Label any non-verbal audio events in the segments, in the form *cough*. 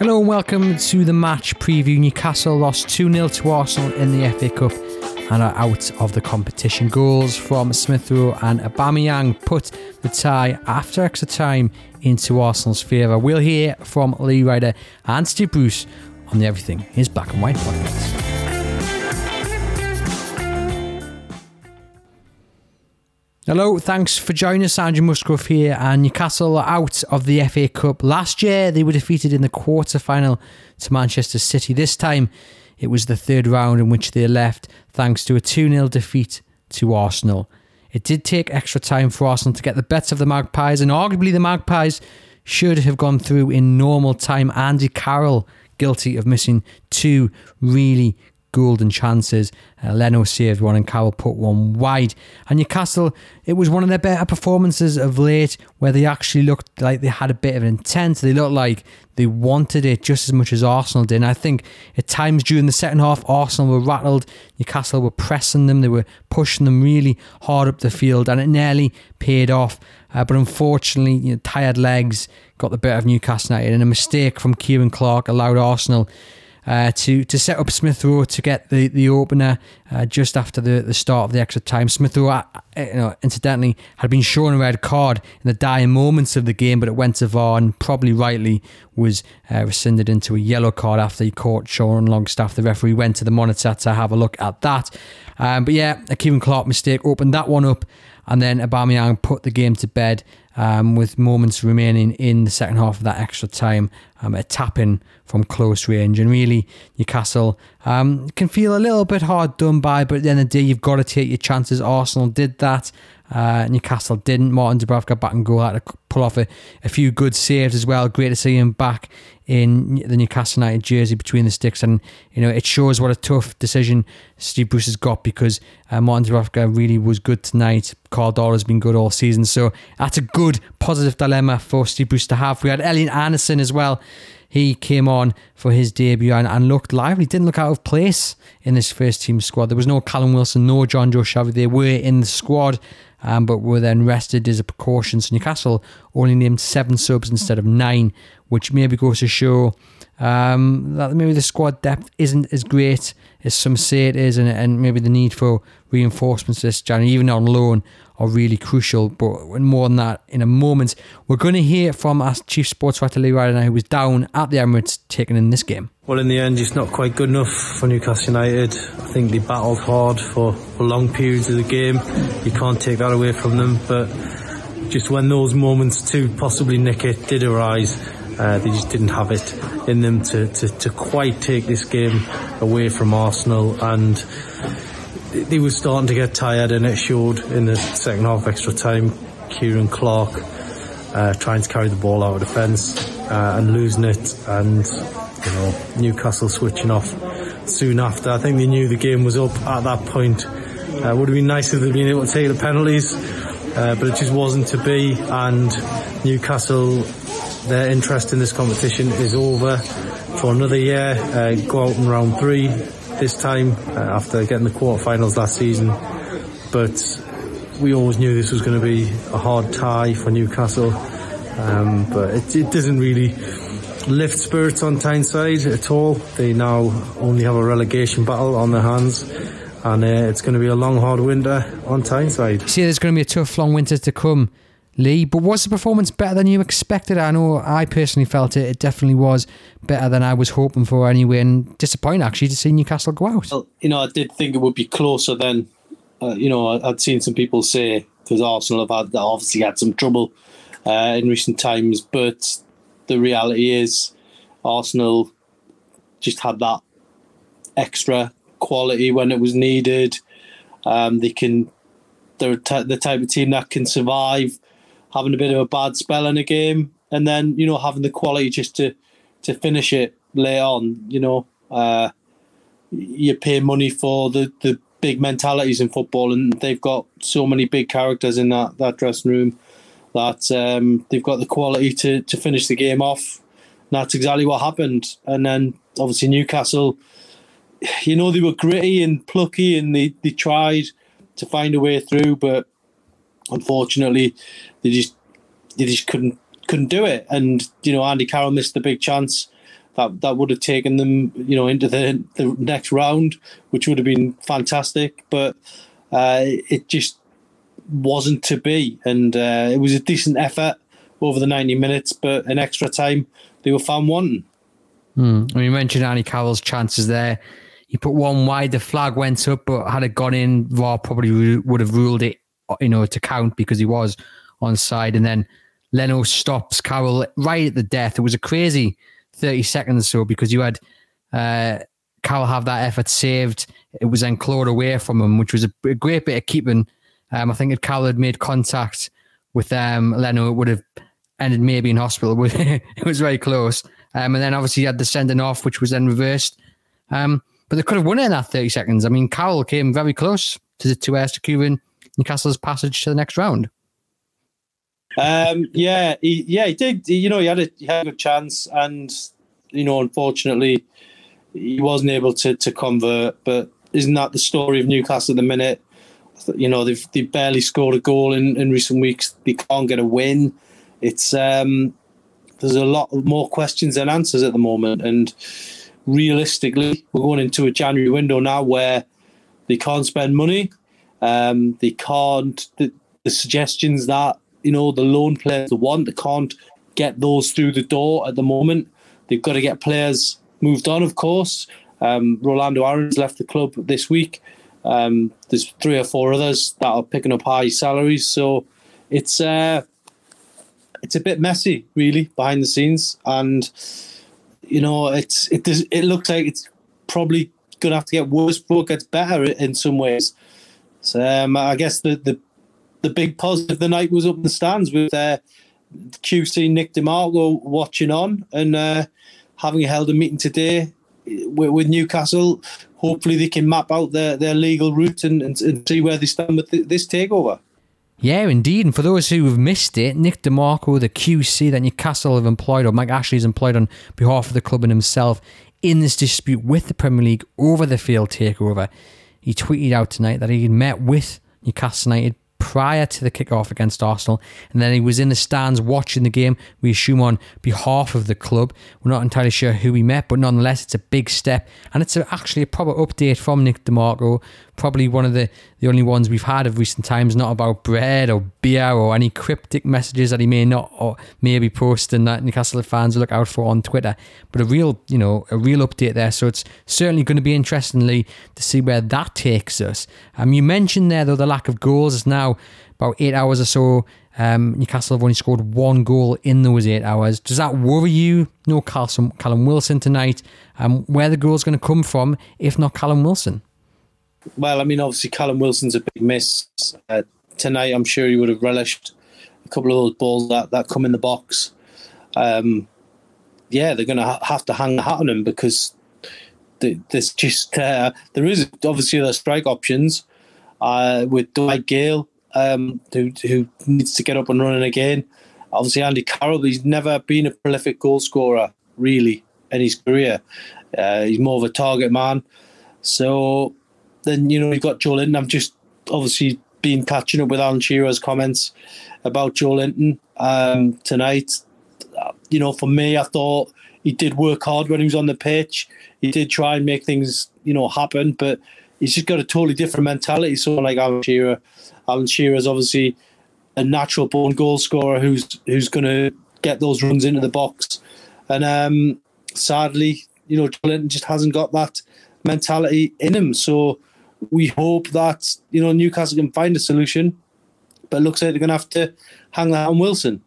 Hello and welcome to the match preview. Newcastle lost 2 0 to Arsenal in the FA Cup and are out of the competition. Goals from Smith Rowe and Aubameyang put the tie after extra time into Arsenal's favour. We'll hear from Lee Ryder and Steve Bruce on the Everything is Black and White podcast. Hello, thanks for joining us. Andrew Musgrove here, and Newcastle are out of the FA Cup. Last year, they were defeated in the quarter final to Manchester City. This time, it was the third round in which they left thanks to a 2 0 defeat to Arsenal. It did take extra time for Arsenal to get the better of the Magpies, and arguably the Magpies should have gone through in normal time. Andy Carroll guilty of missing two really golden chances. Uh, Leno saved one and Carroll put one wide. And Newcastle, it was one of their better performances of late where they actually looked like they had a bit of an intent. They looked like they wanted it just as much as Arsenal did. And I think at times during the second half, Arsenal were rattled. Newcastle were pressing them. They were pushing them really hard up the field and it nearly paid off. Uh, but unfortunately, you know, tired legs got the better of Newcastle United and a mistake from Ciaran Clark allowed Arsenal uh, to to set up Smith Rowe to get the the opener uh, just after the, the start of the extra time. Smith Rowe, uh, you know, incidentally, had been shown a red card in the dying moments of the game, but it went to VAR and probably rightly was uh, rescinded into a yellow card after he caught Sean Longstaff. The referee went to the monitor to have a look at that. Um, but yeah, a Ciaran Clark mistake opened that one up, and then Aubameyang put the game to bed um, with moments remaining in the second half of that extra time, um, a tapping from close range. And really, Newcastle um, can feel a little bit hard done by, but at the end of the day, you've got to take your chances. Arsenal did that. Uh, Newcastle didn't. Martin Dubravka back and goal had to pull off a, a few good saves as well. Great to see him back in the Newcastle United jersey between the sticks, and you know it shows what a tough decision Steve Bruce has got because uh, Martin Dubravka really was good tonight. Karl Darlow has been good all season, so that's a good positive dilemma for Steve Bruce to have. We had Elliot Anderson as well. He came on for his debut and, and looked lively. Didn't look out of place in this first team squad. There was no Callum Wilson, no Jonjo Shelvey. They were in the squad um, but were then rested as a precaution. So Newcastle only named seven subs instead of nine, which maybe goes to show um, that maybe the squad depth isn't as great as some say it is, and, and maybe the need for reinforcements this January, even on loan, are really crucial. But more than that, in a moment, we're going to hear from our chief sports writer Lee Ryder, who was down at the Emirates taking in this game. Well, in the end, it's not quite good enough for Newcastle United. I think they battled hard for, for long periods of the game. You can't take that away from them, but just when those moments to possibly nick it did arise, uh, they just didn't have it in them to, to, to quite take this game away from Arsenal and they were starting to get tired and it showed in the second half extra time. Ciaran Clark uh, trying to carry the ball out of defence uh, and losing it and you know Newcastle switching off soon after. I think they knew the game was up at that point. Uh, would have been nice if they'd been able to take the penalties, uh, but it just wasn't to be. And Newcastle, their interest in this competition is over for another year. Uh, go out in round three this time uh, after getting the quarterfinals last season. But we always knew this was going to be a hard tie for Newcastle. Um, but it, it, doesn't really lift spirits on Tyneside at all. They now only have a relegation battle on their hands. And uh, it's going to be a long, hard winter on Tyneside. See, there's going to be a tough, long winter to come Lee. But was the performance better than you expected? I know I personally felt it. It definitely was better than I was hoping for anyway, and disappointing actually to see Newcastle go out. Well, you know, I did think it would be closer than, uh, you know, I'd seen some people say because Arsenal have had obviously had some trouble uh, in recent times, but the reality is Arsenal just had that extra quality when it was needed. Um, they can, they're the type of team that can survive having a bit of a bad spell in a game, and then you know having the quality just to to finish it late on. You know, uh, you pay money for the, the big mentalities in football, and they've got so many big characters in that, that dressing room that um, they've got the quality to, to finish the game off. And that's exactly what happened. And then obviously Newcastle, you know, they were gritty and plucky and they, they tried to find a way through, but unfortunately they just they just couldn't couldn't do it. And you know, Andy Carroll missed the big chance that that would have taken them, you know, into the the next round, which would have been fantastic. But uh, it just wasn't to be, and uh, it was a decent effort over the ninety minutes, but in extra time they were found wanting. Mm. Mean, you mentioned Andy Carroll's chances there. He put one wide, the flag went up, but had it gone in, VAR probably would have ruled it, you know, to count because he was on side. And then Leno stops Carroll right at the death. It was a crazy 30 seconds or so because you had uh, Carroll have that effort saved. It was then clawed away from him, which was a, a great bit of keeping. Um, I think if Carroll had made contact with um, Leno, it would have ended maybe in hospital. *laughs* it was very close. Um, and then obviously you had the sending off, which was then reversed. Um, but they could have won it in that 30 seconds. I mean, Carroll came very close to the two to securing Newcastle's passage to the next round. Um, yeah, he, yeah, he did. He, you know, he had a he had a chance, and you know, unfortunately, he wasn't able to to convert. But isn't that the story of Newcastle at the minute? You know, they've they barely scored a goal in, in recent weeks. They can't get a win. It's um, there's a lot more questions than answers at the moment, and realistically, we're going into a January window now where they can't spend money. Um, they can't. The, the suggestions that you know the loan players want. They can't get those through the door at the moment. They've got to get players moved on, of course. Um, Rolando Aarons left the club this week. Um, there's three or four others that are picking up high salaries, so it's uh, it's a bit messy, really, behind the scenes, and you know it's it does it looks like it's probably to have to get worse before it gets better in some ways. So um, I guess the, the the big positive of the night was up in the stands with uh, QC Nick DeMarco watching on and uh, having held a meeting today with, with, Newcastle. Hopefully, they can map out their, their legal route and, and, and see where they stand with this takeover. Yeah, indeed. And for those who have missed it, Nick DeMarco, the QC that Newcastle have employed, or Mike Ashley has employed on behalf of the club and himself in this dispute with the Premier League over the field takeover, he tweeted out tonight that he had met with Newcastle United prior to the kickoff against Arsenal, and then he was in the stands watching the game. We assume on behalf of the club. We're not entirely sure who he met, but nonetheless, it's a big step, and it's actually a proper update from Nick DeMarco. Probably one of the, the only ones we've had of recent times, not about bread or beer or any cryptic messages that he may not or may be posting that Newcastle fans look out for on Twitter. But a real, you know, a real update there. So it's certainly going to be interestingly to see where that takes us. Um, you mentioned there though the lack of goals is now about eight hours or so. Um, Newcastle have only scored one goal in those eight hours. Does that worry you? No Callum, Callum Wilson tonight. Um, where the goal's going to come from, if not Callum Wilson? Well, I mean, obviously Callum Wilson's a big miss uh, tonight. I'm sure he would have relished a couple of those balls that, that come in the box. Um, yeah, they're going to ha- have to hang the hat on him because there's just uh, there is obviously other strike options uh, with Dwight Gayle um, who who needs to get up and running again. Obviously, Andy Carroll, he's never been a prolific goal scorer really in his career. Uh, he's more of a target man. So then you know you've got Joelinton. I've just obviously been catching up with Alan Shearer's comments about Joelinton um, tonight. You know, for me, I thought he did work hard when he was on the pitch. He did try and make things you know happen, but he's just got a totally different mentality. So like Alan Shearer, Alan Shearer is obviously a natural born goal scorer who's who's going to get those runs into the box. And um, sadly, you know, Joelinton just hasn't got that mentality in him. So we hope that you know Newcastle can find a solution, but it looks like they're going to have to hang that on Wilson.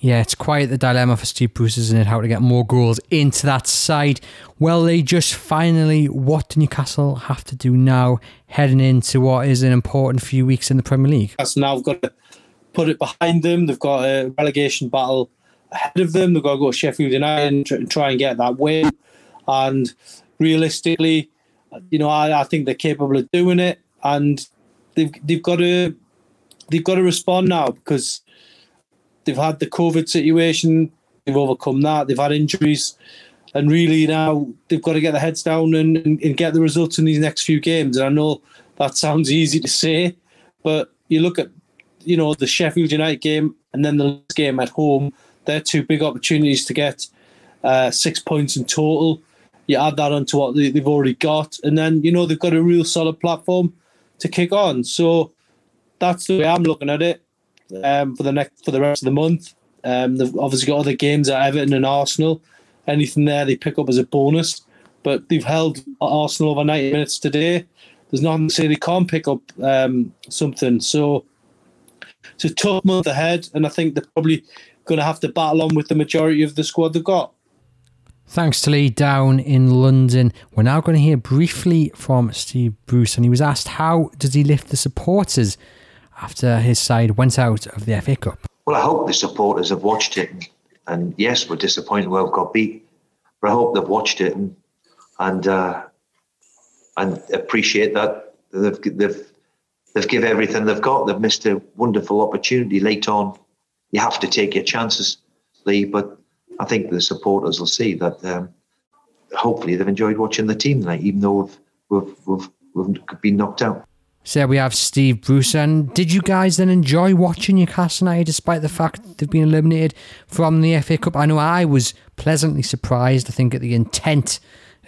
Yeah, it's quite the dilemma for Steve Bruce, isn't it? How to get more goals into that side. Well, they just finally, what do Newcastle have to do now, heading into what is an important few weeks in the Premier League? That's now got to put it behind them. They've got a relegation battle ahead of them. They've got to go to Sheffield United and try and get that win. And realistically, you know, I, I think they're capable of doing it, and they've they've got to they've got to respond now because they've had the COVID situation, they've overcome that, they've had injuries, and really now they've got to get their heads down and, and, and get the results in these next few games. And I know that sounds easy to say, but you look at you know the Sheffield United game and then the game at home. They're two big opportunities to get uh, six points in total. You add that onto what they, they've already got, and then you know they've got a real solid platform to kick on. So that's the way I'm looking at it um, for the next for the rest of the month. Um, they've obviously got other games at Everton and Arsenal. Anything there they pick up as a bonus, but they've held Arsenal over 90 minutes today. There's nothing to say they can't pick up um, something. So it's a tough month ahead, and I think they're probably going to have to battle on with the majority of the squad they've got. Thanks to Lee down in London. We're now going to hear briefly from Steve Bruce, and he was asked how does he lift the supporters after his side went out of the FA Cup. Well, I hope the supporters have watched it, and, and yes, we're disappointed we've got beat, but I hope they've watched it and and uh, and appreciate that they've they've they've give everything they've got. They've missed a wonderful opportunity late on. You have to take your chances, Lee, but I think the supporters will see that. Um, hopefully, they've enjoyed watching the team tonight, even though we've we've we've, we've been knocked out. So we have Steve Bruce. And did you guys then enjoy watching Newcastle United despite the fact they've been eliminated from the FA Cup? I know I was pleasantly surprised, I think, at the intent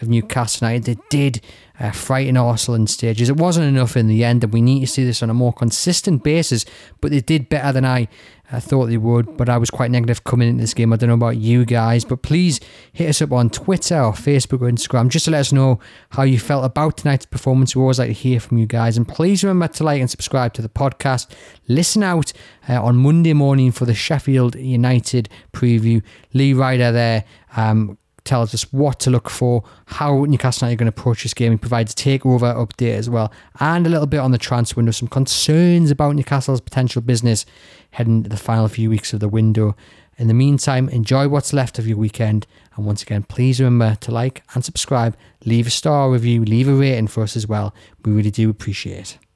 of Newcastle United. They did uh, frighten Arsenal in stages. It wasn't enough in the end, and we need to see this on a more consistent basis. But they did better than I uh, thought they would. But I was quite negative coming into this game. I don't know about you guys, but please hit us up on Twitter or Facebook or Instagram just to let us know how you felt about tonight's performance. We always like to hear from you guys, and please remember to like and subscribe to the podcast. Listen out uh, on Monday morning for the Sheffield United preview. Lee Ryder there. Um, tells us what to look for, how Newcastle are going to approach this game. He provides a takeover update as well, and a little bit on the transfer window, some concerns about Newcastle's potential business heading into the final few weeks of the window. In the meantime, enjoy what's left of your weekend. And once again, please remember to like and subscribe, leave a star review, leave a rating for us as well. We really do appreciate it.